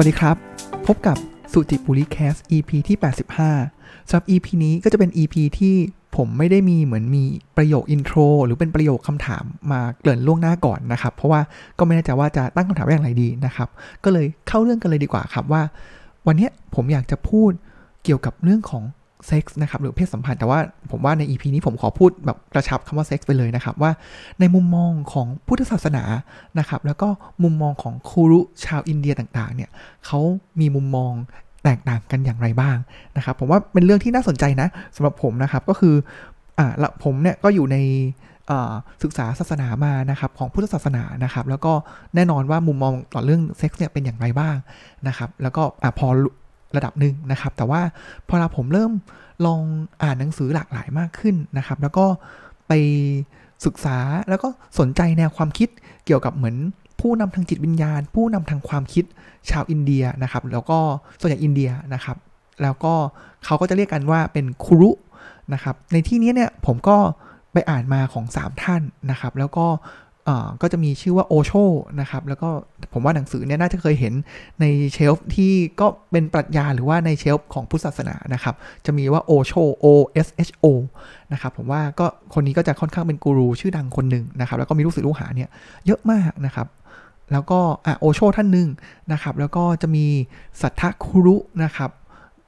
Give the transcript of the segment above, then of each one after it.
สวัสดีครับ พบกับสุจิบุริแคส EP ที่ 85สำหรับ EP นี้ก็จะเป็น EP ที่ผมไม่ได้มีเหมือนมีประโยค intro หรือเป็นประโยคคำถามมาเกริ่นล่วงหน้าก่อนนะครับ เพราะว่าก็ไม่แน่ใจว่าจะตั้งคำถามอย่างไรดีนะครับ ก็เลยเข้าเรื่องกันเลยดีกว่าครับว่า วันนี้ผมอยากจะพูดเกี่ยวกับเรื่องของ เซ็กส์นะครับหรือเพศสัมพันธ์แต่ว่าผมว่าใน EP นี้ผมขอพูดแบบกระชับคำว่าเซ็กส์ไปเลยนะครับ ว่าในมุมมองของพุทธศาสนานะครับแล้วก็มุมมองของครูรุชาวอินเดียต่างๆเนี่ยเขามีมุมมองแตกต่างกันอย่างไรบ้างนะครับผมว่าเป็นเรื่องที่น่าสนใจนะสำหรับผมนะครับก็คืออ่าผมเนี่ยก็อยู่ในศึกษาศาสนามานะครับของพุทธศาสนานะครับ แล้วก็แน่นอนว่ามุมมองต่อเรื่องเซ็กส์เนี่ยเป็นอย่างไรบ้างนะครับ แล้วก็อพอ ระดับหนึ่งนะครับ แต่ว่าพอเราผมเริ่มลองอ่านหนังสือหลากหลายมากขึ้นนะครับ แล้วก็ไปศึกษาแล้วก็สนใจแนวความคิดเกี่ยวกับเหมือนผู้นำทางจิตวิญญาณ ผู้นำทางความคิดชาวอินเดียนะครับ แล้วก็ส่วนใหญ่อินเดียนะครับ แล้วก็เขาก็จะเรียกกันว่าเป็นคุรุนะครับ ในที่นี้เนี่ยผมก็ไปอ่านมาของ 3 ท่านนะครับ แล้วก็ ก็จะมีชื่อว่าโอโชนะครับ แล้วก็ผมว่าหนังสือเนี่ยน่าจะเคยเห็นในเชลฟ์ที่ก็เป็นปรัชญาหรือว่าในเชลฟ์ของพุทธศาสนานะครับ จะมีว่าโอโช O S H O นะครับ ผมว่าก็คนนี้ก็จะค่อนข้างเป็นกูรูชื่อดังคนหนึ่งนะครับ แล้วก็มีลูกศิษย์ลูกหาเนี่ยเยอะมากนะครับแล้วก็อะโอโชท่านหนึ่งนะครับ แล้วก็จะมีสัทธคุรุนะครับ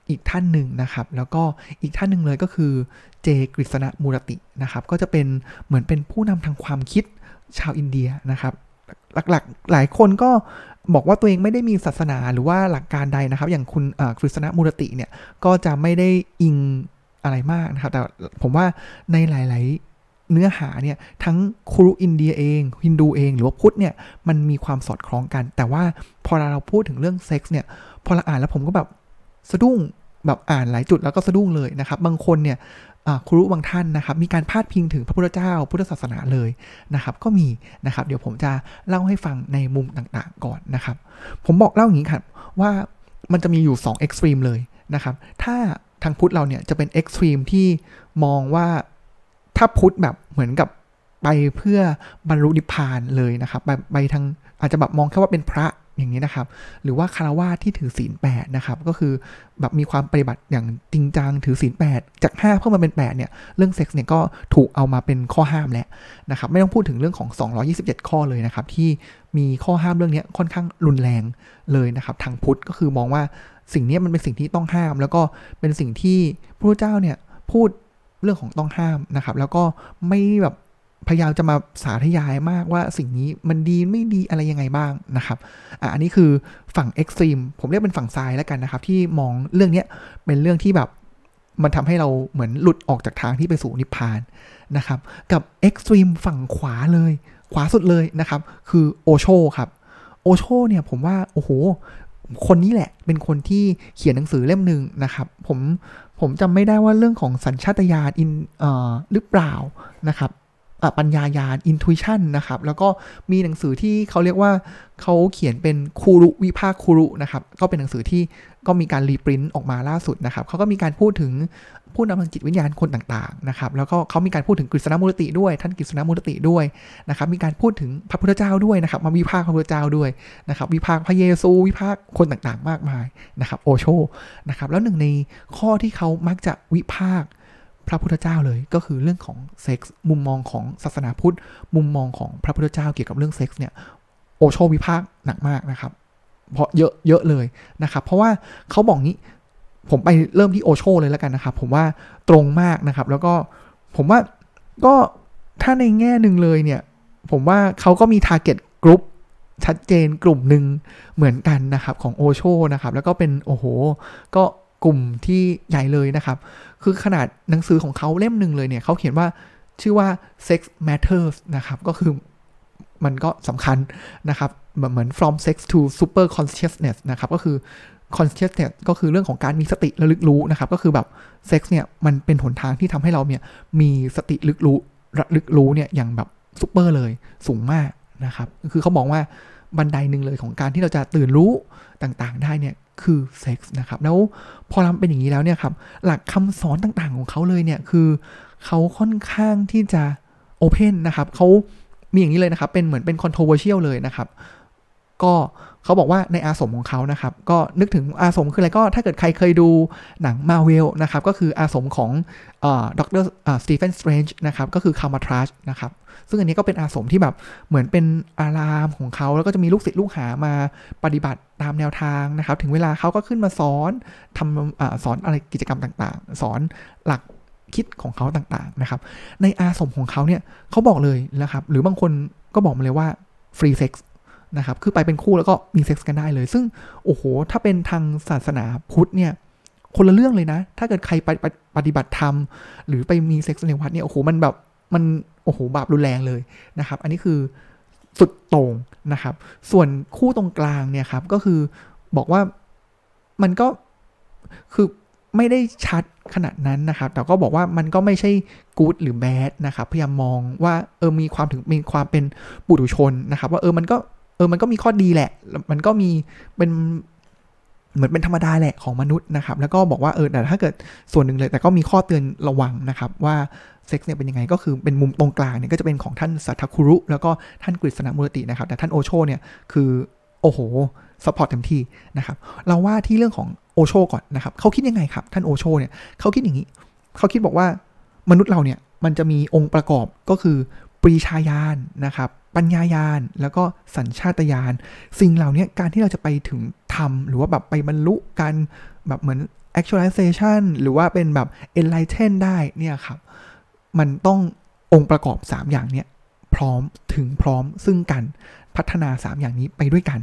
อีกท่านหนึ่งนะครับ แล้วก็อีกท่านหนึ่งเลยก็คือเจกฤษณมูรตินะครับ ก็จะเป็นเหมือนเป็นผู้นำทางความคิด ชาวอินเดียนะครับ หลักๆหลายคนก็บอกว่าตัวเองไม่ได้มีศาสนาหรือว่าหลักการใดนะครับ อย่างคุณคริสณมูรติเนี่ยก็จะไม่ได้อิงอะไรมากนะครับ แต่ผมว่าในหลาย ๆ เนื้อหาเนี่ยทั้งครูอินเดียเองฮินดูเอง หรือว่าพุทธเนี่ยมันมีความสอดคล้องกัน แต่ว่าพอเราพูดถึงเรื่องเซ็กส์เนี่ยพอเราอ่านแล้วผมก็แบบสะดุ้ง แบบอ่านหลายจุดแล้วก็สะดุ้งเลยนะครับ บางคนเนี่ยครูบางท่านนะครับ มีการพาดพิงถึงพระพุทธเจ้า พุทธศาสนาเลยนะครับ ก็มีนะครับ เดี๋ยวผมจะเล่าให้ฟังในมุมต่างๆ ก่อนนะครับ ผมบอกเล่าอย่างนี้ครับว่ามันจะมีอยู่2 extreme เลยนะครับ ถ้าทางพุทธเราเนี่ยจะเป็น extreme ที่มองว่าถ้าพุทธแบบเหมือนกับไปเพื่อบรรลุนิพพานเลยนะครับไปไปทางอาจจะแบบมองแค่ว่าเป็นพระ อย่างนี้นะครับ หรือว่าคารวาที่ถือศีลแปดนะครับ ก็คือแบบมีความปฏิบัติอย่างจริงจังถือศีลแปดจาก5เพิ่มมาเป็น8เนี่ย เรื่องเซ็กส์เนี่ยก็ถูกเอามาเป็นข้อห้ามแล้วนะครับ ไม่ต้องพูดถึงเรื่องของ 227 ข้อเลยนะครับ ที่มีข้อห้ามเรื่องนี้ค่อนข้างรุนแรงเลยนะครับ ทางพุทธก็คือมองว่าสิ่งนี้มันเป็นสิ่งที่ต้องห้าม แล้วก็เป็นสิ่งที่พระเจ้าเนี่ยพูดเรื่องของต้องห้ามนะครับ แล้วก็ไม่แบบ พยายามจะมาสาธยายมากว่าสิ่งนี้มันดีไม่ดีอะไรยังไงบ้างนะครับอะอันนี้คือฝั่งเอ็กซ์ตรีมผมเรียกเป็นฝั่งทรายแล้วกันนะครับ ที่มองเรื่องนี้เป็นเรื่องที่แบบมันทำให้เราเหมือนหลุดออกจากทางที่ไปสู่นิพพานนะครับ กับ extreme ฝั่งขวาเลย ขวาสุดเลยนะครับ คือโอโชครับโอโชเนี่ยผมว่า โอ้โห คนนี้แหละ เป็นคนที่เขียนหนังสือเล่มหนึ่งนะครับ ผมผมจำไม่ได้ว่าเรื่องของสัญชาตญาณ in เอ่อหรือเปล่านะครับ ปัญญายาณ intuition นะครับ แล้วก็มีหนังสือที่เขาเรียกว่าเขาเขียนเป็นคุรุวิพากษ์คุรุนะครับ ก็เป็นหนังสือที่ก็มีการ reprint ออกมาล่าสุดนะครับเขาก็มีการพูดถึงผู้นำทางจิตวิญญาณคนต่างๆนะครับแล้วก็เขามีการพูดถึงกฤษณมูลติด้วย ท่านกฤษณมูลติด้วยนะครับมีการพูดถึงพระพุทธเจ้าด้วยนะครับมาวิพากพระพุทธเจ้าด้วยนะครับวิพากพระเยซูวิพากคนต่างๆ มากมายนะครับโอโชนะครับแล้วหนึ่งในข้อที่เขามักจะวิพากษ์ พระพุทธเจ้าเลย ก็คือเรื่องของเซ็กส์มุมมองของศาสนาพุทธ มุมมองของพระพุทธเจ้าเกี่ยวกับเรื่องเซ็กส์เนี่ยโอโชวิพากษ์หนักมากนะครับเพราะเยอะเยอะเลยนะครับ เพราะว่าเขาบอกนี้ผมไปเริ่มที่โอโชเลยแล้วกันนะครับ ผมว่าตรงมากนะครับ แล้วก็ผมว่าก็ถ้าในแง่หนึ่งเลยเนี่ย ผมว่าเขาก็มีทาร์เก็ตกลุ่มชัดเจนกลุ่มหนึ่งเหมือนกันนะครับของโอโชนะครับ แล้วก็เป็นโอ้โห ก็ กลุ่มที่ใหญ่เลยนะครับ คือขนาดหนังสือของเขาเล่มหนึ่งเลยเนี่ยเขาเขียนว่าชื่อว่า sex matters นะครับ ก็คือมันก็สำคัญนะครับเหมือน from sex to super consciousness นะครับ ก็คือ consciousness ก็คือเรื่องของการมีสติระลึกรู้นะครับ ก็คือแบบเซ็กซ์เนี่ย มันเป็นหนทางที่ทำให้เราเนี่ยมีสติลึกรู้ระลึกรู้เนี่ยอย่างแบบซูเปอร์เลยสูงมากนะครับ คือเขาบอกว่า บันไดหนึ่งเลยของการที่เราจะตื่นรู้ต่างๆ ได้เนี่ยคือเซ็กส์นะครับ แล้วพอทำเป็นอย่างนี้แล้วเนี่ยครับ หลักคำสอนต่างๆของเขาเลยเนี่ยคือเขาค่อนข้างที่จะ open นะครับเขามีอย่างนี้เลยนะครับ เป็นเหมือนเป็น controversial เลยนะครับ ก็ เขาบอกว่าในอาศรมของเขานะครับ ก็นึกถึงอาศรมคืออะไรก็ถ้าเกิดใครเคยดูหนังมาร์เวลนะครับ ก็คืออาศรมของด็อกเตอร์สตีเฟนสเตรนจ์นะครับ ก็คือคามาทาชนะครับ ซึ่งอันนี้ก็เป็นอาศรมที่แบบเหมือนเป็นอารามของเขา แล้วก็จะมีลูกศิษย์ลูกหามาปฏิบัติตามแนวทางนะครับ ถึงเวลาเขาก็ขึ้นมาสอนทำอสอนอะไรกิจกรรมต่างๆ สอนหลักคิดของเขาต่างๆนะครับ ในอาศรมของเขาเนี่ยเขาบอกเลยนะครับ หรือบางคนก็บอกมาเลยว่า free sex นะครับ คือไปเป็นคู่แล้วก็มีเซ็กซ์กันได้เลย ซึ่งโอ้โห ถ้าเป็นทางศาสนาพุทธเนี่ยคนละเรื่องเลยนะ ถ้าเกิดใครไปปฏิบัติธรรม หรือไปมีเซ็กซ์ในวัดเนี่ยโอ้โหมันแบบมันโอ้โหบาปรุนแรงเลยนะครับ อันนี้คือสุดโต่งนะครับ ส่วนคู่ตรงกลางเนี่ยครับก็คือบอกว่ามันก็คือไม่ได้ชัดขนาดนั้นนะครับ แต่ก็บอกว่ามันก็ไม่ใช่กู๊ดหรือแบดนะครับ พยายามมองว่าเออมีความถึงมีความเป็นปุถุชนนะครับ ว่าเออมันก็ ออมันก็มีข้อดีแหละ มันก็มีเป็นเหมือนเป็นธรรมดาแหละของมนุษย์นะครับ แล้วก็บอกว่าเออแต่ถ้าเกิดส่วนหนึ่งเลย แต่ก็มีข้อเตือนระวังนะครับว่าเซ็กซ์เนี่ยเป็นยังไงก็คือเป็นมุมตรงกลางเนี่ยก็จะเป็นของท่านสัทธคุรุ แล้วก็ท่านกฤษณมูรตินะครับ แต่ท่านโอโชเนี่ยคือโอ้โหสปอร์ตเต็มที่นะครับ เราว่าที่เรื่องของโอโชก่อนนะครับเขาคิดยังไงครับ ท่านโอโชเนี่ยเขาคิดอย่างนี้เขาคิดบอกว่ามนุษย์เราเนี่ยมันจะมีองค์ประกอบก็คือปรีชาญาณนะครับ ปัญญายาณแล้วก็สัญชาตญาณสิ่งเหล่านี้การที่เราจะไปถึงธรรมหรือว่าแบบไปบรรลุกันแบบเหมือน actualization หรือว่าเป็นแบบ enlighten ได้เนี่ยครับ มันต้ององค์ประกอบ 3 อย่างเนี่ยพร้อมถึงพร้อมซึ่งกันพัฒนา 3 อย่างนี้ไปด้วยกัน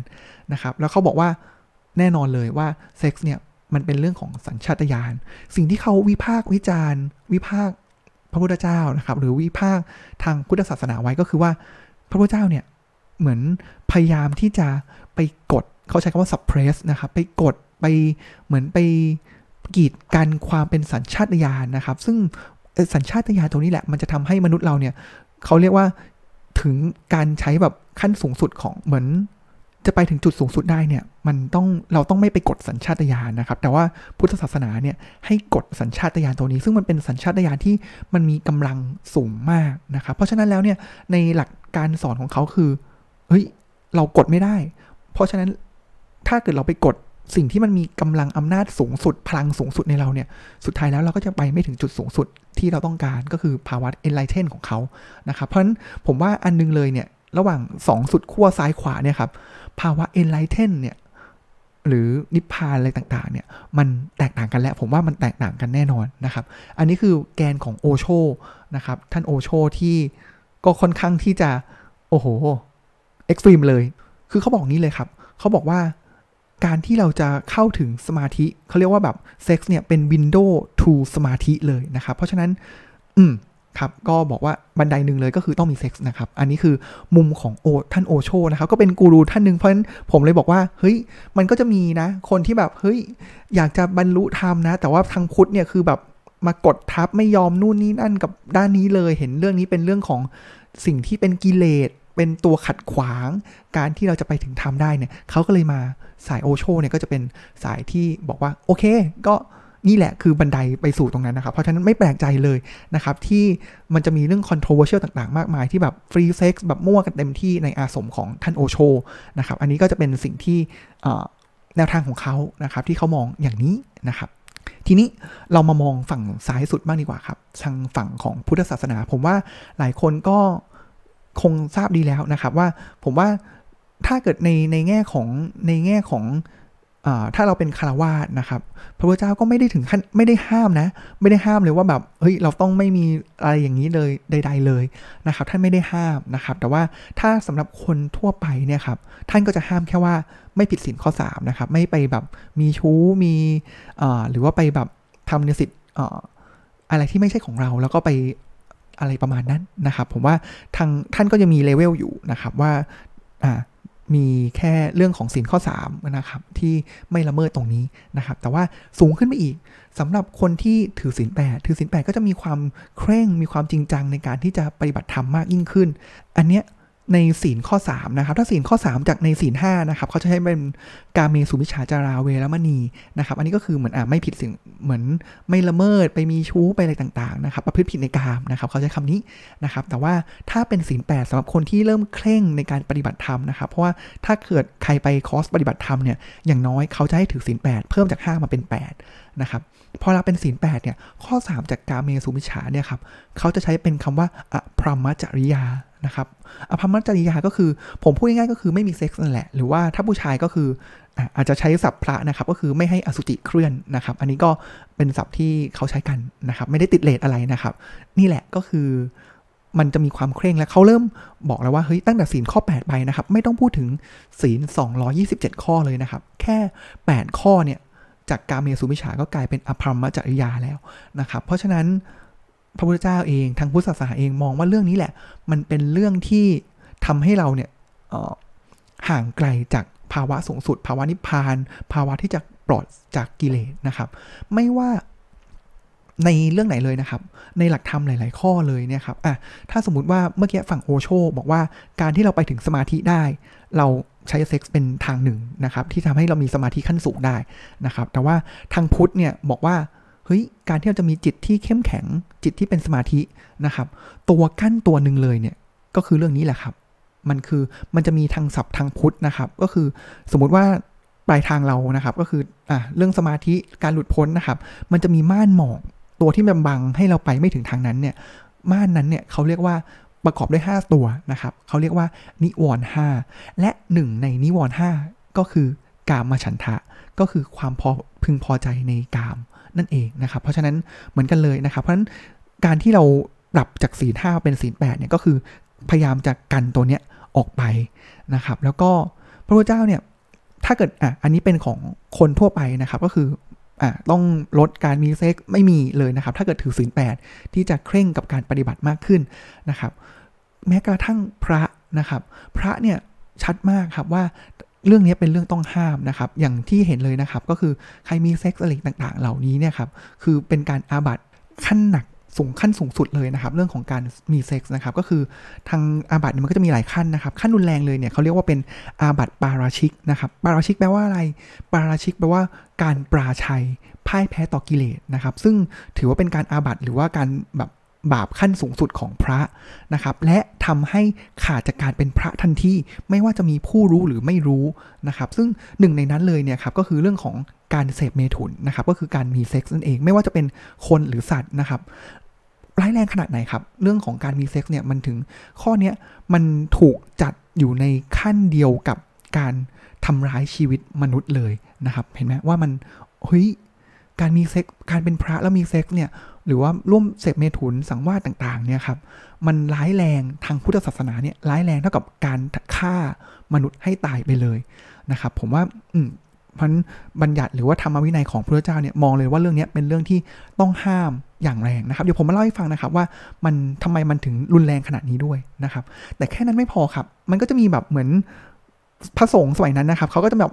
นะครับ แล้วเขาบอกว่าแน่นอนเลยว่าเซ็กซ์เนี่ยมันเป็นเรื่องของสัญชาตญาณสิ่งที่เขาวิพากษ์วิจารณ์ วิพากษ์พระพุทธเจ้านะครับ หรือวิพากษ์ทางพุทธศาสนาไว้ก็คือว่า พระพุทธเจ้าเนี่ยเหมือนพยายามที่จะไปกดเขาใช้คำว่า suppress นะครับ ไปกดไปเหมือนไปกีดกันความเป็นสัญชาตญาณนะครับ ซึ่งสัญชาตญาณตรงนี้แหละ มันจะทำให้มนุษย์เราเนี่ยเขาเรียกว่าถึงการใช้แบบขั้นสูงสุดของเหมือน จะไปถึงจุดสูงสุดได้เนี่ย มันต้องเราต้องไม่ไปกดสัญชาตญาณนะครับ แต่ว่าพุทธศาสนาเนี่ยให้กดสัญชาตญาณตัวนี้ ซึ่งมันเป็นสัญชาตญาณที่มันมีกำลังสูงมากนะครับ เพราะฉะนั้นแล้วเนี่ยในหลัก การสอนของเขาคือ เฮ้ย เรากดไม่ได้ เพราะฉะนั้นถ้าเกิดเราไปกดสิ่งที่มันมีกำลังอำนาจสูงสุด พลังสูงสุดในเราเนี่ย สุดท้ายแล้วเราก็จะไปไม่ถึงจุดสูงสุดที่เราต้องการก็คือภาวะ enlighten ของเขานะครับ เพราะฉะนั้นผมว่าอันนึงเลยเนี่ย ระหว่างสองสุดขั้วซ้ายขวาเนี่ยครับ ภาวะ enlighten เนี่ย หรือนิพพานอะไรต่างๆ เนี่ย มันแตกต่างกันแล้ว ผมว่ามันแตกต่างกันแน่นอนนะครับ อันนี้คือแกนของโอโชนะครับ ท่านโอโชที่ ก็ค่อนข้างที่จะ โอ้โห extreme เลย คือเขาบอกนี้เลยครับเขาบอกว่าการที่เราจะเข้าถึงสมาธิเขาเรียกว่าแบบเซ็กซ์เนี่ยเป็น window to สมาธิเลยนะครับ เพราะฉะนั้น อืมครับ ก็บอกว่าบันไดหนึ่งเลยก็คือต้องมีเซ็กส์นะครับ อันนี้คือมุมของโอท่านโอโชนะครับ ก็เป็นกูรูท่านหนึ่งเพราะฉะนั้นผมเลยบอกว่า เฮ้ย มันก็จะมีนะ คนที่แบบ เฮ้ย อยากจะบรรลุธรรมนะ แต่ว่าทางพุทธเนี่ยคือแบบ มากดทับไม่ยอมนู่นนี่นั่นกับด้านนี้เลย เห็นเรื่องนี้เป็นเรื่องของสิ่งที่เป็นกิเลสเป็นตัวขัดขวางการที่เราจะไปถึงธรรมได้เนี่ยเขาก็เลยมาสายโอโชเนี่ยก็จะเป็นสายที่บอกว่าโอเค ก็นี่แหละคือบันไดไปสู่ตรงนั้นนะครับ เพราะฉะนั้นไม่แปลกใจเลยนะครับ ที่มันจะมีเรื่อง controversial ต่างๆ มากมายที่แบบ free sex แบบมั่วกันเต็มที่ในอาศรมของท่านโอโชนะครับ อันนี้ก็จะเป็นสิ่งที่แนวทางของเขานะครับ ที่เขามองอย่างนี้นะครับ ทีนี้เรามามองฝั่งซ้ายสุดบ้างดีกว่าครับทางฝั่งของพุทธศาสนา ผมว่าหลายคนก็คงทราบดีแล้วนะครับว่าผมว่าถ้าเกิดในในแง่ของในแง่ของ ถ้าเราเป็นคารวาสนะครับ พระพุทธเจ้าก็ไม่ได้ถึงขั้นไม่ได้ห้ามนะ ไม่ได้ห้ามเลยว่าแบบเฮ้ยเราต้องไม่มีอะไรอย่างนี้เลยใด ๆเลยนะครับ ท่านไม่ได้ห้ามนะครับ แต่ว่าถ้าสำหรับคนทั่วไปเนี่ยครับท่านก็จะห้ามแค่ว่าไม่ผิดศีลข้อ3นะครับไม่ไปแบบมีชู้มีหรือว่าไปแบบทำในสิทธิ์อะไรที่ไม่ใช่ของเราแล้วก็ไปอะไรประมาณนั้นนะครับ ผมว่าทางท่านก็จะมีเลเวลอยู่นะครับว่า มีแค่เรื่องของสินข้อ3นะครับที่ไม่ละเมิดตรงนี้นะครับ แต่ว่าสูงขึ้นไปอีกสำหรับคนที่ถือสินแปดถือสินแปดก็จะมีความเคร่งมีความจริงจังในการที่จะปฏิบัติธรรมมากยิ่งขึ้น อันเนี้ย ในศีลข้อ 3 นะครับ ถ้าศีลข้อ 3 จากในศีล5นะครับเขาจะใช้เป็นกาเมสุมิชาจาราเวรมณีนะครับ อันนี้ก็คือเหมือนอ่าไม่ผิดสิ่งเหมือนไม่ละเมิดไปมีชู้ไปอะไรต่างๆนะครับประพฤติผิดในกามนะครับเขาใช้คำนี้นะครับ แต่ว่าถ้าเป็นศีล8สำหรับคนที่เริ่มเคร่งในการปฏิบัติธรรมนะครับ เพราะว่าถ้าเกิดใครไปคอร์สปฏิบัติธรรมเนี่ยอย่างน้อยเขาจะให้ถือศีล8เพิ่มจาก 5 มาเป็น 8 นะครับพอเราเป็นศีล8เนี่ยข้อ 3 จากกาเมสุมิชาเนี่ยครับเขาจะใช้เป็นคำว่าอพรหมจริยา นะครับอภรรมจริยาก็คือ ผมพูดง่ายๆก็คือไม่มีเซ็กซ์นั่นแหละ หรือว่าถ้าผู้ชายก็คืออาจจะใช้ศัพท์พระนะครับ ก็คือไม่ให้อสุจิเคลื่อนนะครับ อันนี้ก็เป็นศัพท์ที่เขาใช้กันนะครับ ไม่ได้ติดเลทอะไรนะครับ นี่แหละก็คือมันจะมีความเคร่งและเขาเริ่มบอกแล้วว่าเฮ้ยตั้งแต่ศีลข้อ 8 ไปนะครับ ไม่ต้องพูดถึงศีล 227 ข้อเลยนะครับ แค่ 8 ข้อเนี่ยจากการเมสุมิชาก็กลายเป็นอภรรมจริยาแล้วนะครับ เพราะฉะนั้น พระพุทธเจ้าเองทางพุทธศาสนาเองมองว่าเรื่องนี้แหละ มันเป็นเรื่องที่ทำให้เราเนี่ยห่างไกลจากภาวะสูงสุด ภาวะนิพพาน ภาวะที่จะปลอดจากกิเลสนะครับ ไม่ว่าในเรื่องไหนเลยนะครับ ในหลักธรรมหลาย ๆ ข้อเลยเนี่ยครับอะถ้าสมมติว่าเมื่อกี้ฝั่งโอโชบอกว่าการที่เราไปถึงสมาธิได้ เราใช้เซ็กซ์เป็นทางหนึ่งนะครับ ที่ทำให้เรามีสมาธิขั้นสูงได้นะครับ แต่ว่าทางพุทธเนี่ยบอกว่า เฮ้ยการที่เราจะมีจิตที่เข้มแข็งจิตที่เป็นสมาธินะครับ ตัวกั้นตัวหนึ่งเลยเนี่ยก็คือเรื่องนี้แหละครับ มันคือมันจะมีทางศัพท์ทางพุทธนะครับ ก็คือสมมุติว่าปลายทางเรานะครับ ก็คืออ่าเรื่องสมาธิการหลุดพ้นนะครับ มันจะมีม่านหมอกตัวที่มันบังให้เราไปไม่ถึงทางนั้นเนี่ยม่านนั้นเนี่ยเขาเรียกว่าประกอบด้วย 5 ตัวนะครับเขาเรียกว่านิวรณ์หและหนึ่งในนิวรณ์หก็คือกามฉันทะ ก็คือความพอพึงพอใจในกาม นั่นเองนะครับ เพราะฉะนั้นเหมือนกันเลยนะครับ เพราะฉะนั้นการที่เราปรับจากสีห้าเป็นสีแปดเนี่ยก็คือพยายามจะกันตัวเนี้ยออกไปนะครับ แล้วก็พระพุทธเจ้าเนี่ยถ้าเกิดอะอันนี้เป็นของคนทั่วไปนะครับก็คืออะต้องลดการมีเซ็กซ์ไม่มีเลยนะครับ ถ้าเกิดถือศีลแปดที่จะเคร่งกับการปฏิบัติมากขึ้นนะครับ แม้กระทั่งพระนะครับ พระเนี่ยชัดมากครับว่า เรื่องนี้เป็นเรื่องต้องห้ามนะครับ อย่างที่เห็นเลยนะครับ ก็คือใครมีเซ็กซ์อะไรต่างๆ เหล่านี้เนี่ยครับ คือเป็นการอาบัติขั้นหนักสูงขั้นสูงสุดเลยนะครับ เรื่องของการมีเซ็กซ์นะครับ ก็คือทางอาบัตมันก็จะมีหลายขั้นนะครับ ขั้นรุนแรงเลยเนี่ยเขาเรียกว่าเป็นอาบัตปาราชิกนะครับ ปาราชิกแปลว่าอะไร ปาราชิกแปลว่าการปราชัยพ่ายแพ้ต่อกิเลสนะครับ ซึ่งถือว่าเป็นการอาบัตหรือว่าการแบบ บาปขั้นสูงสุดของพระนะครับ และทำให้ขาดจากการเป็นพระทันทีไม่ว่าจะมีผู้รู้หรือไม่รู้นะครับ ซึ่งหนึ่งในนั้นเลยเนี่ยครับก็คือเรื่องของการเสพเมถุนนะครับ ก็คือการมีเซ็กซ์นั่นเอง ไม่ว่าจะเป็นคนหรือสัตว์นะครับร้ายแรงขนาดไหนครับ เรื่องของการมีเซ็กซ์เนี่ยมันถึงข้อนี้มันถูกจัดอยู่ในขั้นเดียวกับการทำร้ายชีวิตมนุษย์เลยนะครับ เห็นไหมว่ามันเฮ้ยการมีเซ็กซ์การเป็นพระแล้วมีเซ็กซ์เนี่ย หรือว่าร่วมเสพเมถุนสังวาสต่างๆเนี่ยครับมันร้ายแรงทางพุทธศาสนาเนี่ยร้ายแรงเท่ากับการฆ่ามนุษย์ให้ตายไปเลยนะครับ ผมว่าอืมพันบัญญัติหรือว่าธรรมวินัยของพระเจ้าเนี่ยมองเลยว่าเรื่องนี้เป็นเรื่องที่ต้องห้ามอย่างแรงนะครับ เดี๋ยวผมมาเล่าให้ฟังนะครับว่ามันทำไมมันถึงรุนแรงขนาดนี้ด้วยนะครับ แต่แค่นั้นไม่พอครับ มันก็จะมีแบบเหมือนพระสงฆ์สมัยนั้นนะครับเขาก็จะแบบ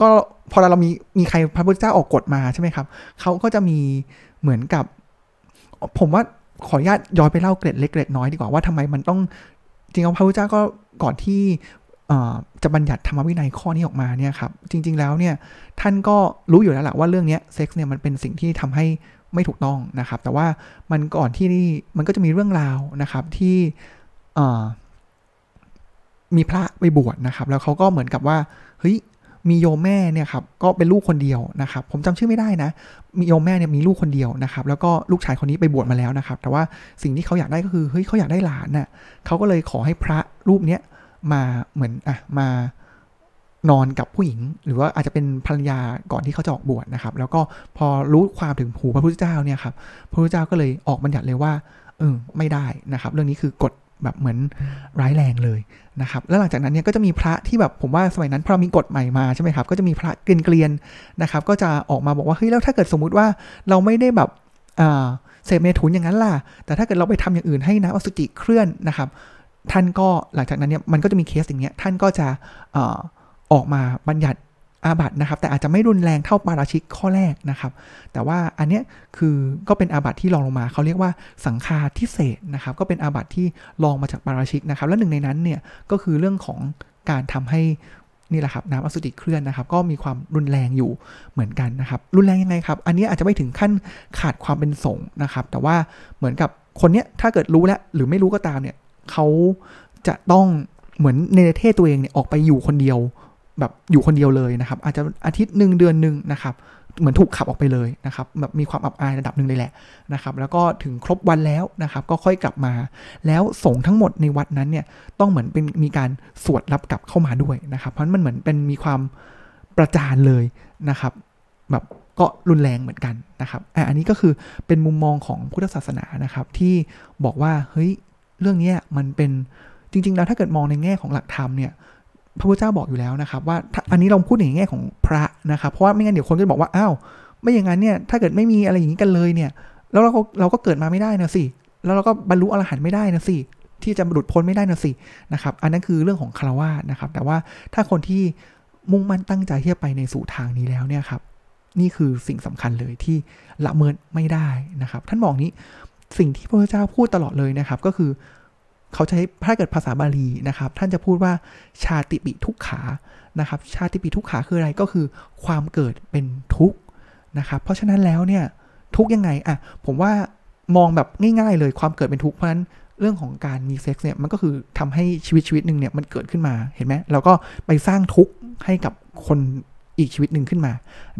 ก็พอเรามีมีใครพระพุทธเจ้าออกกฎมาใช่ไหมครับเขาก็จะมีเหมือนกับ ผมว่าขออนุญาตย้อนไปเล่าเกร็ดเล็กเกร็ดน้อยดีกว่าว่าทำไมมันต้องจริงๆพระพุทธเจ้าก็ก่อนที่จะบัญญัติธรรมวินัยข้อนี้ออกมาเนี่ยครับ จริง ๆ แล้วเนี่ยท่านก็รู้อยู่แล้วแหละว่าเรื่องนี้เซ็กซ์เนี่ยมันเป็นสิ่งที่ทำให้ไม่ถูกต้องนะครับ แต่ว่ามันก่อนที่นี่มันก็จะมีเรื่องราวนะครับที่มีพระไปบวชนะครับ แล้วเขาก็เหมือนกับว่าเฮ้ย มีโยมแม่เนี่ยครับก็เป็นลูกคนเดียวนะครับ ผมจำชื่อไม่ได้นะ มีโยมแม่เนี่ยมีลูกคนเดียวนะครับ แล้วก็ลูกชายคนนี้ไปบวชมาแล้วนะครับ แต่ว่าสิ่งที่เขาอยากได้ก็คือเฮ้ยเขาอยากได้หลานน่ะเขาก็เลยขอให้พระรูปเนี้ยมาเหมือนอะมานอนกับผู้หญิง หรือว่าอาจจะเป็นภรรยาก่อนที่เขาจะออกบวชนะครับ แล้วก็พอรู้ความถึงผูพระพุทธเจ้าเนี่ยครับพระพุทธเจ้าก็เลยออกบัญญัติเลยว่าเออไม่ได้นะครับ เรื่องนี้คือกฎ แบบเหมือนร้ายแรงเลยนะครับ แล้วหลังจากนั้นเนี่ยก็จะมีพระที่แบบผมว่าสมัยนั้นพอมีกฎใหม่มาใช่ไหมครับ ก็จะมีพระเกลียนๆนะครับ ก็จะออกมาบอกว่าเฮ้ยแล้วถ้าเกิดสมมุติว่าเราไม่ได้แบบเสพเมถุนอย่างนั้นล่ะ แต่ถ้าเกิดเราไปทำอย่างอื่นให้น้ำอสุจิเคลื่อนนะครับ ท่านก็หลังจากนั้นเนี่ยมันก็จะมีเคสอย่างเงี้ยท่านก็จะออกมาบัญญัติ อาบัตนะครับ แต่อาจจะไม่รุนแรงเท่าปาราชิกข้อแรกนะครับ แต่ว่าอันเนี้ยคือก็เป็นอาบัตที่รองลงมาเขาเรียกว่าสังฆาทิเศษนะครับ ก็เป็นอาบัตที่รองมาจากปาราชิกนะครับ และหนึ่งในนั้นเนี่ยก็คือเรื่องของการทำให้นี่แหละครับน้ำอสุจิเคลื่อนนะครับ ก็มีความรุนแรงอยู่เหมือนกันนะครับ รุนแรงยังไงครับ อันนี้อาจจะไม่ถึงขั้นขาดความเป็นสงฆ์นะครับ แต่ว่าเหมือนกับคนเนี้ยถ้าเกิดรู้แล้วหรือไม่รู้ก็ตามเนี่ยเขาจะต้องเหมือนในเทศตัวเองเนี่ยออกไปอยู่คนเดียว แบบอยู่คนเดียวเลยนะครับ อาจจะอาทิตย์หนึ่งเดือนหนึ่งนะครับเหมือนถูกขับออกไปเลยนะครับแบบมีความอับอายระดับหนึ่งเลยแหละนะครับ แล้วก็ถึงครบวันแล้วนะครับ ก็ค่อยกลับมา แล้วสงทั้งหมดในวัดนั้นเนี่ยต้องเหมือนเป็นมีการสวดรับกลับเข้ามาด้วยนะครับ เพราะมันเหมือนเป็นมีความประจานเลยนะครับ แบบก็รุนแรงเหมือนกันนะครับอะอันนี้ก็คือเป็นมุมมองของพุทธศาสนานะครับ ที่บอกว่าเฮ้ยเรื่องนี้มันเป็นจริง ๆ แล้วถ้าเกิดมองในแง่ของหลักธรรมเนี่ย พระพุทธเจ้าบอกอยู่แล้วนะครับ ว่าอันนี้เราพูดในแง่ของพระนะครับ เพราะว่าไม่งั้นเดี๋ยวคนก็จะบอกว่าอ้าวไม่อย่างนั้นเนี่ยถ้าเกิดไม่มีอะไรอย่างนี้กันเลยเนี่ย แล้วเราก็เราก็เกิดมาไม่ได้นะสิแล้วเราก็บรรลุอรหันต์ไม่ได้นะสิที่จะหลุดพ้นไม่ได้นะสินะครับ อันนั้นคือเรื่องของคารวะนะครับ แต่ว่าถ้าคนที่มุ่งมั่นตั้งใจที่จะไปในสู่ทางนี้แล้วเนี่ยครับ นี่คือสิ่งสำคัญเลยที่ละเมิดไม่ได้นะครับ ท่านบอกนี้สิ่งที่พระพุทธเจ้าพูดตลอดเลยนะครับ ก็คือ เขาใช้ถ้าเกิดภาษาบาลีนะครับ ท่านจะพูดว่าชาติปิทุกขานะครับ ชาติปิทุกขาคืออะไรก็คือ ความเกิดเป็นทุกข์นะครับ เพราะฉะนั้นแล้วเนี่ยทุกยังไงอะผมว่ามองแบบง่ายๆ เลยความเกิดเป็นทุกข์เพราะฉะนั้นเรื่องของการมีเซ็กซ์เนี่ยมันก็คือทำให้ชีวิตชีวิตหนึ่งเนี่ยมันเกิดขึ้นมาเห็นไหมแล้วก็ไปสร้างทุกข์ให้กับคนอีกชีวิตหนึ่งขึ้นมา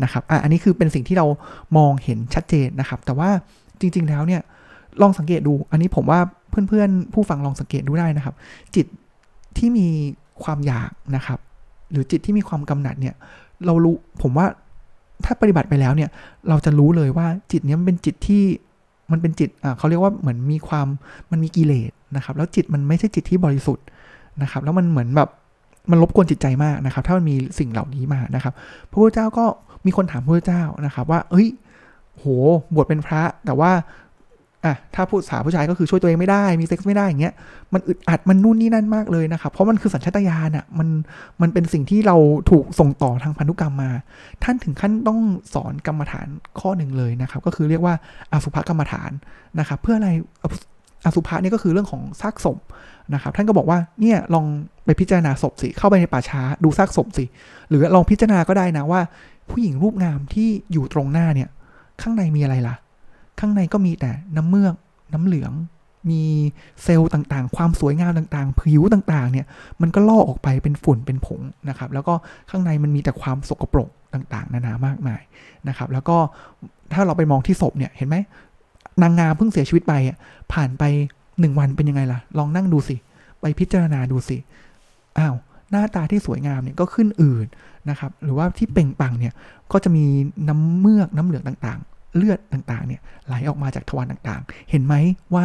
นะครับอะอันนี้คือเป็นสิ่งที่เรามองเห็นชัดเจนนะครับ แต่ว่าจริง ๆแล้วเนี่ยลองสังเกตดู อันนี้ผมว่า เพื่อนๆ ผู้ฟังลองสังเกตดูได้นะครับ จิตที่มีความอยากนะครับ หรือจิตที่มีความกำหนัดเนี่ย เรารู้ผมว่าถ้าปฏิบัติไปแล้วเนี่ย เราจะรู้เลยว่าจิตนี้มันเป็นจิตที่มันเป็นจิตอ่าเขาเรียกว่าเหมือนมีความมันมีกิเลสนะครับ แล้วจิตมันไม่ใช่จิตที่บริสุทธิ์นะครับ แล้วมันเหมือนแบบมันรบกวนจิตใจมากนะครับ ถ้ามันมีสิ่งเหล่านี้มานะครับ พระพุทธเจ้าก็มีคนถามพระพุทธเจ้านะครับ ว่า เอ้ย โห บวชเป็นพระ แต่ว่า อะถ้าผู้สาวผู้ชายก็คือช่วยตัวเองไม่ได้มีเซ็กซ์ไม่ได้อย่างเงี้ยมันอึดอัดมันนู่นนี่นั่นมากเลยนะครับเพราะมันคือสัญชาตญาณอะมันมันเป็นสิ่งที่เราถูกส่งต่อทางพันธุกรรมมา ท่านถึงขั้นต้องสอนกรรมฐานข้อหนึ่งเลยนะครับ ก็คือเรียกว่าอสุภกรรมฐานนะครับเพื่ออะไรอสุภะนี่ก็คือเรื่องของซากศพนะครับ ท่านก็บอกว่าเนี่ยลองไปพิจารณาศพสิเข้าไปในป่าช้าดูซากศพสิ หรือลองพิจารณาก็ได้นะว่า ผู้หญิงรูปงามที่อยู่ตรงหน้าเนี่ย ข้างในมีอะไรล่ะ ข้างในก็มีแต่น้ำเมือก น้ำเหลือง มีเซลล์ต่างๆ ความสวยงามต่างๆ ผิวต่างๆ เนี่ย มันก็ล่อออกไปเป็นฝุ่นเป็นผงนะครับ แล้วก็ข้างในมันมีแต่ความสกปรกต่างๆ นานามากมายนะครับ แล้วก็ถ้าเราไปมองที่ศพเนี่ย เห็นไหมนางงามเพิ่งเสียชีวิตไปผ่านไปหนึ่งวันเป็นยังไงล่ะ ลองนั่งดูสิ ไปพิจารณาดูสิ อ้าว หน้าตาที่สวยงามเนี่ยก็ขึ้นอืดนะครับ หรือว่าที่เป่งปังเนี่ย ก็จะมีน้ำเมือกน้ำเหลืองต่าง เลือดต่างๆเนี่ยไหลออกมาจากทวารต่างๆ เห็นไหมว่า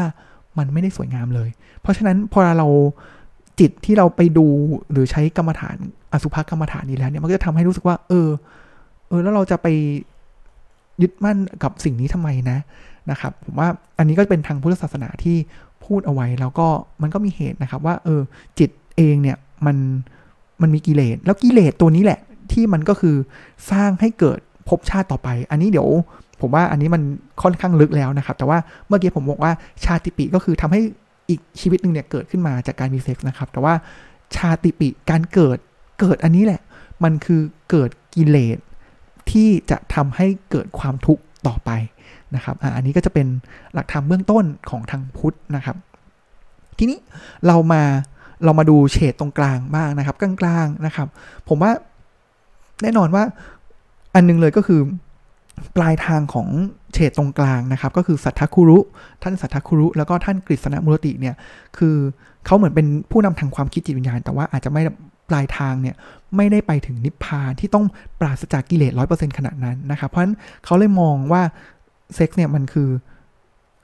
มันไม่ได้สวยงามเลย เพราะฉะนั้นพอเราจิตที่เราไปดูหรือใช้กรรมฐานอสุภกรรมฐานนี้แล้วเนี่ยมันก็จะทำให้รู้สึกว่า เออ เออ แล้วเราจะไปยึดมั่นกับสิ่งนี้ทำไมนะนะครับ ผมว่าอันนี้ก็เป็นทางพุทธศาสนาที่พูดเอาไว้ แล้วก็มันก็มีเหตุนะครับ ว่า เออ จิตเองเนี่ยมันมันมีกิเลสแล้วกิเลสตัวนี้แหละ ที่มันก็คือสร้างให้เกิดภพชาติต่อไป อันนี้เดี๋ยว ผมว่าอันนี้มันค่อนข้างลึกแล้วนะครับ แต่ว่าเมื่อกี้ผมบอกว่าชาติปิก็คือทำให้อีกชีวิตหนึ่งเนี่ยเกิดขึ้นมาจากการมีเซ็กส์นะครับ แต่ว่าชาติปิการเกิดเกิดอันนี้แหละ มันคือเกิดกิเลสที่จะทำให้เกิดความทุกข์ต่อไปนะครับอันนี้ก็จะเป็นหลักธรรมเบื้องต้นของทางพุทธนะครับ ทีนี้เรามาเรามาดูเฉดตรงกลางบ้างนะครับ กลางๆนะครับ ผมว่าแน่นอนว่าอันนึงเลยก็คือ ปลายทางของเฉดตรงกลางนะครับ ก็คือสัทธคุรุ ท่านสัทธคุรุ แล้วก็ท่านกฤษณมุรติเนี่ยคือเขาเหมือนเป็นผู้นำทางความคิดจิตวิญญาณ แต่ว่าอาจจะไม่ปลายทางเนี่ยไม่ได้ไปถึงนิพพานที่ต้องปราศจากกิเลสร้อยเปอร์เซ็นต์ขนาดนั้นนะครับ เพราะฉะนั้นเขาเลยมองว่าเซ็กซ์เนี่ยมันคือ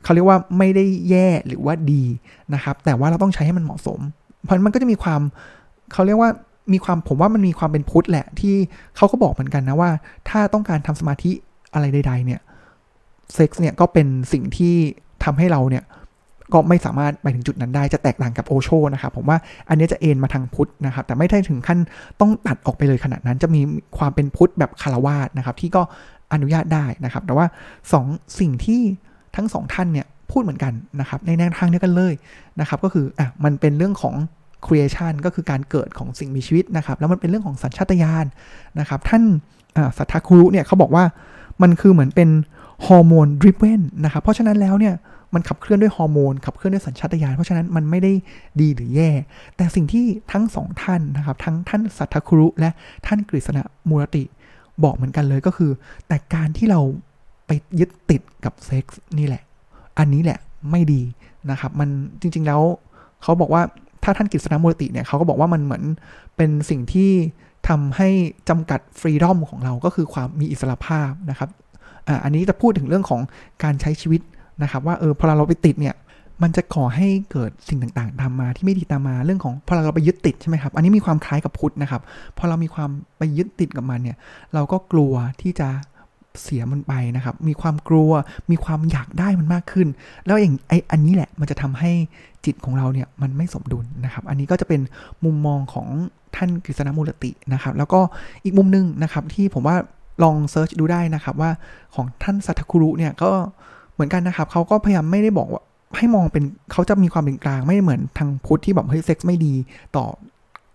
เขาเรียกว่าไม่ได้แย่หรือว่าดีนะครับ แต่ว่าเราต้องใช้ให้มันเหมาะสม เพราะมันก็จะมีความเขาเรียกว่ามีความผมว่ามันมีความเป็นพุทธแหละที่เขาก็บอกเหมือนกันนะว่า ถ้าต้องการทำสมาธิ อะไรใด ๆ เนี่ยเซ็กซ์เนี่ยก็เป็นสิ่งที่ทำให้เราเนี่ยก็ไม่สามารถไปถึงจุดนั้นได้จะแตกต่างกับโอโชนะครับผมว่าอันนี้จะเอ็นมาทางพุทธนะครับ แต่ไม่ได้ถึงขั้นต้องตัดออกไปเลยขนาดนั้น จะมีความเป็นพุทธแบบคารวาสนะครับ ที่ก็อนุญาตได้นะครับ แต่ว่า2สิ่งที่ทั้งสองท่านเนี่ยพูดเหมือนกันนะครับในแนวทางเดียวกันเลยนะครับก็คืออะมันเป็นเรื่องของ creation ก็คือการเกิดของสิ่งมีชีวิตนะครับ แล้วมันเป็นเรื่องของสัญชาตญาณนะครับ ท่านสัทธาคุรุเนี่ยเขาบอกว่า มันคือเหมือนเป็นฮอร์โมนดริปเวนนะครับ เพราะฉะนั้นแล้วเนี่ยมันขับเคลื่อนด้วยฮอร์โมนขับเคลื่อนด้วยสัญชาตญาณเพราะฉะนั้นมันไม่ได้ดีหรือแย่ แต่สิ่งที่ทั้งสองท่านนะครับ ทั้งท่านสัทธคุรุ และท่านกฤษณะมูรติ บอกเหมือนกันเลยก็คือ แต่การที่เราไปยึดติดกับเซ็กส์นี่แหละ อันนี้แหละไม่ดีนะครับ มันจริง ๆแล้วเขาบอกว่าถ้าท่านกฤษณะมูรติเนี่ยเขาก็บอกว่ามันเหมือนเป็นสิ่งที่ ทำให้จำกัดฟรีดอมของเราก็คือความมีอิสระภาพนะครับออันนี้จะพูดถึงเรื่องของการใช้ชีวิตนะครับ ว่าเออพอเราไปติดเนี่ยมันจะก่อให้เกิดสิ่งต่างๆตามมาที่ไม่ดีตามมาเรื่องของพอเราไปยึดติดใช่ไหมครับ อันนี้มีความคล้ายกับพุทธนะครับพอเรามีความไปยึดติดกับมันเนี่ย เราก็กลัวที่จะเสียมันไปนะครับ มีความกลัว มีความอยากได้มันมากขึ้น แล้วอย่างไออันนี้แหละมันจะทำให้ จิตของเราเนี่ยมันไม่สมดุลนะครับ อันนี้ก็จะเป็นมุมมองของท่านกฤษณมูลตินะครับ แล้วก็อีกมุมนึงนะครับที่ผมว่าลอง search ดูได้นะครับว่าของท่านสัทคุรุเนี่ยก็เหมือนกันนะครับเขาก็พยายามไม่ได้บอกว่าให้มองเป็นเขาจะมีความเป็นกลางไม่เหมือนทางพุทธที่แบบเฮ้ยเซ็กซ์ไม่ดีต่อ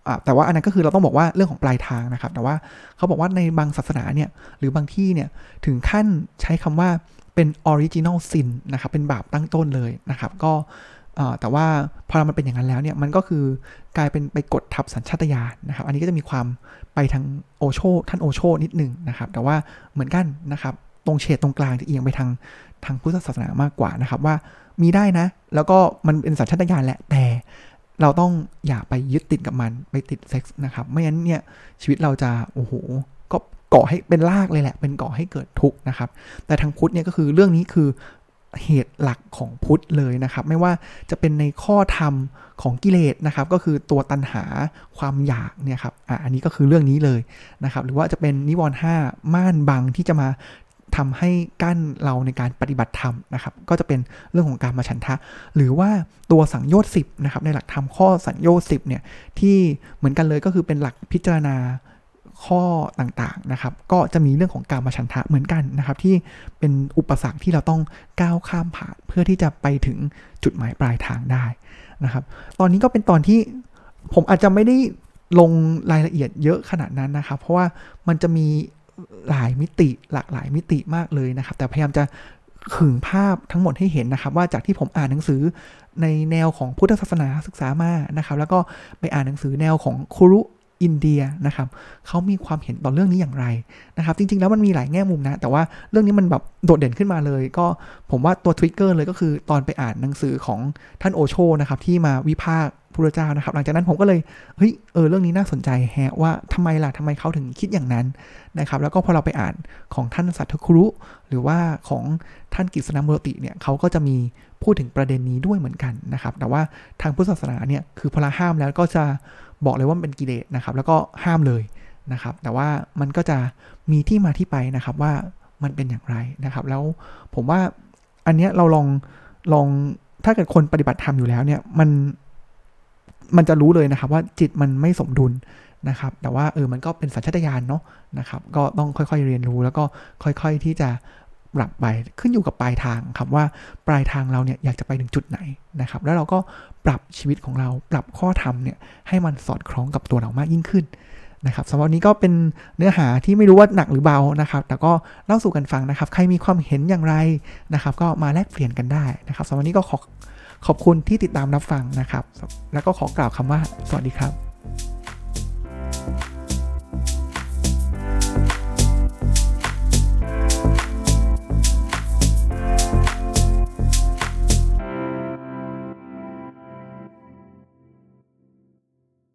อแต่ว่าอันนั้นก็คือเราต้องบอกว่าเรื่องของปลายทางนะครับ แต่ว่าเขาบอกว่าในบางศาสนาเนี่ยหรือบางที่เนี่ยถึงขั้นใช้คำว่าเป็น original sin นะครับเป็นบาปตั้งต้นเลยนะครับ ก็ แต่ว่าพอมันเป็นอย่างนั้นแล้วเนี่ยมันก็คือกลายเป็นไปกดทับสัญชาตญาณนะครับ อันนี้ก็จะมีความไปทางโอโชท่านโอโชนิดหนึ่งนะครับ แต่ว่าเหมือนกันนะครับ ตรงเฉดตรงกลางจะเอียงไปทางทางพุทธศาสนามากกว่านะครับว่ามีได้นะ แล้วก็มันเป็นสัญชาตญาณแหละแต่เราต้องอย่าไปยึดติดกับมันไปติดเซ็กส์นะครับไม่งั้นเนี่ยชีวิตเราจะโอ้โหก็ก่อให้เป็นลากเลยแหละ เป็นก่อให้เกิดทุกข์นะครับ แต่ทางพุทธเนี่ยก็คือเรื่องนี้คือ เหตุหลักของพุทธเลยนะครับ ไม่ว่าจะเป็นในข้อธรรมของกิเลสนะครับ ก็คือตัวตัณหาความอยากเนี่ยครับอะอันนี้ก็คือเรื่องนี้เลยนะครับ หรือว่าจะเป็นนิวรณ์ห้าม่านบังที่จะมาทำให้กั้นเราในการปฏิบัติธรรมนะครับ ก็จะเป็นเรื่องของการมาฉันทะ หรือว่าตัวสังโยชน์สิบนะครับในหลักธรรมข้อสังโยชน์สิบเนี่ยที่เหมือนกันเลยก็คือเป็นหลักพิจารณา ข้อต่างๆนะครับ ก็จะมีเรื่องของการมาชันทะเหมือนกันนะครับ ที่เป็นอุปสรรคที่เราต้องก้าวข้ามผ่านเพื่อที่จะไปถึงจุดหมายปลายทางได้นะครับ ตอนนี้ก็เป็นตอนที่ผมอาจจะไม่ได้ลงรายละเอียดเยอะขนาดนั้นนะครับ เพราะว่ามันจะมีหลายมิติหลากหลายมิติมากเลยนะครับ แต่พยายามจะขึงภาพทั้งหมดให้เห็นนะครับ ว่าจากที่ผมอ่านหนังสือในแนวของพุทธศาสนาศึกษามานะครับ แล้วก็ไปอ่านหนังสือแนวของครุ อินเดียนะครับเขามีความเห็นต่อเรื่องนี้อย่างไรนะครับจริงๆแล้วมันมีหลายแง่มุมนะ แต่ว่าเรื่องนี้มันแบบโดดเด่นขึ้นมาเลย ก็ผมว่าตัวทริกเกอร์เลยก็คือตอนไปอ่านหนังสือของท่านโอโชนะครับที่มาวิพากษ์พระเจ้านะครับ หลังจากนั้นผมก็เลยเฮ้ยเออเรื่องนี้น่าสนใจแฮะว่าทำไมล่ะทำไมเขาถึงคิดอย่างนั้นนะครับแล้วก็พอเราไปอ่านของท่านสัตครุ หรือว่าของท่านกิษณมุรติเนี่ยเขาก็จะมีพูดถึงประเด็นนี้ด้วยเหมือนกันนะครับแต่ว่าทางพุทธศาสนาเนี่ยคือพอเราห้ามแล้วก็จะ บอกเลยว่าเป็นกิเลสนะครับ แล้วก็ห้ามเลยนะครับ แต่ว่ามันก็จะมีที่มาที่ไปนะครับว่ามันเป็นอย่างไรนะครับ แล้วผมว่าอันเนี้ยเราลองลองถ้าเกิดคนปฏิบัติธรรมอยู่แล้วเนี่ยมันมันจะรู้เลยนะครับว่าจิตมันไม่สมดุลนะครับ แต่ว่าเออมันก็เป็นสัญชาตญาณเนาะนะครับ ก็ต้องค่อยๆเรียนรู้แล้วก็ค่อย ๆที่จะ ปรับไปขึ้นอยู่กับปลายทางครับว่าปลายทางเราเนี่ยอยากจะไปถึงจุดไหนนะครับ แล้วเราก็ปรับชีวิตของเราปรับข้อธรรมเนี่ยให้มันสอดคล้องกับตัวเรามากยิ่งขึ้นนะครับสำหรับนี้ก็เป็นเนื้อหาที่ไม่รู้ว่าหนักหรือเบานะครับ แต่ก็เล่าสู่กันฟังนะครับ ใครมีความเห็นอย่างไรนะครับ ก็มาแลกเปลี่ยนกันได้นะครับสำหรับนี้ก็ขอขอบคุณที่ติดตามรับฟังนะครับ แล้วก็ขอกล่าวคำว่าสวัสดีครับ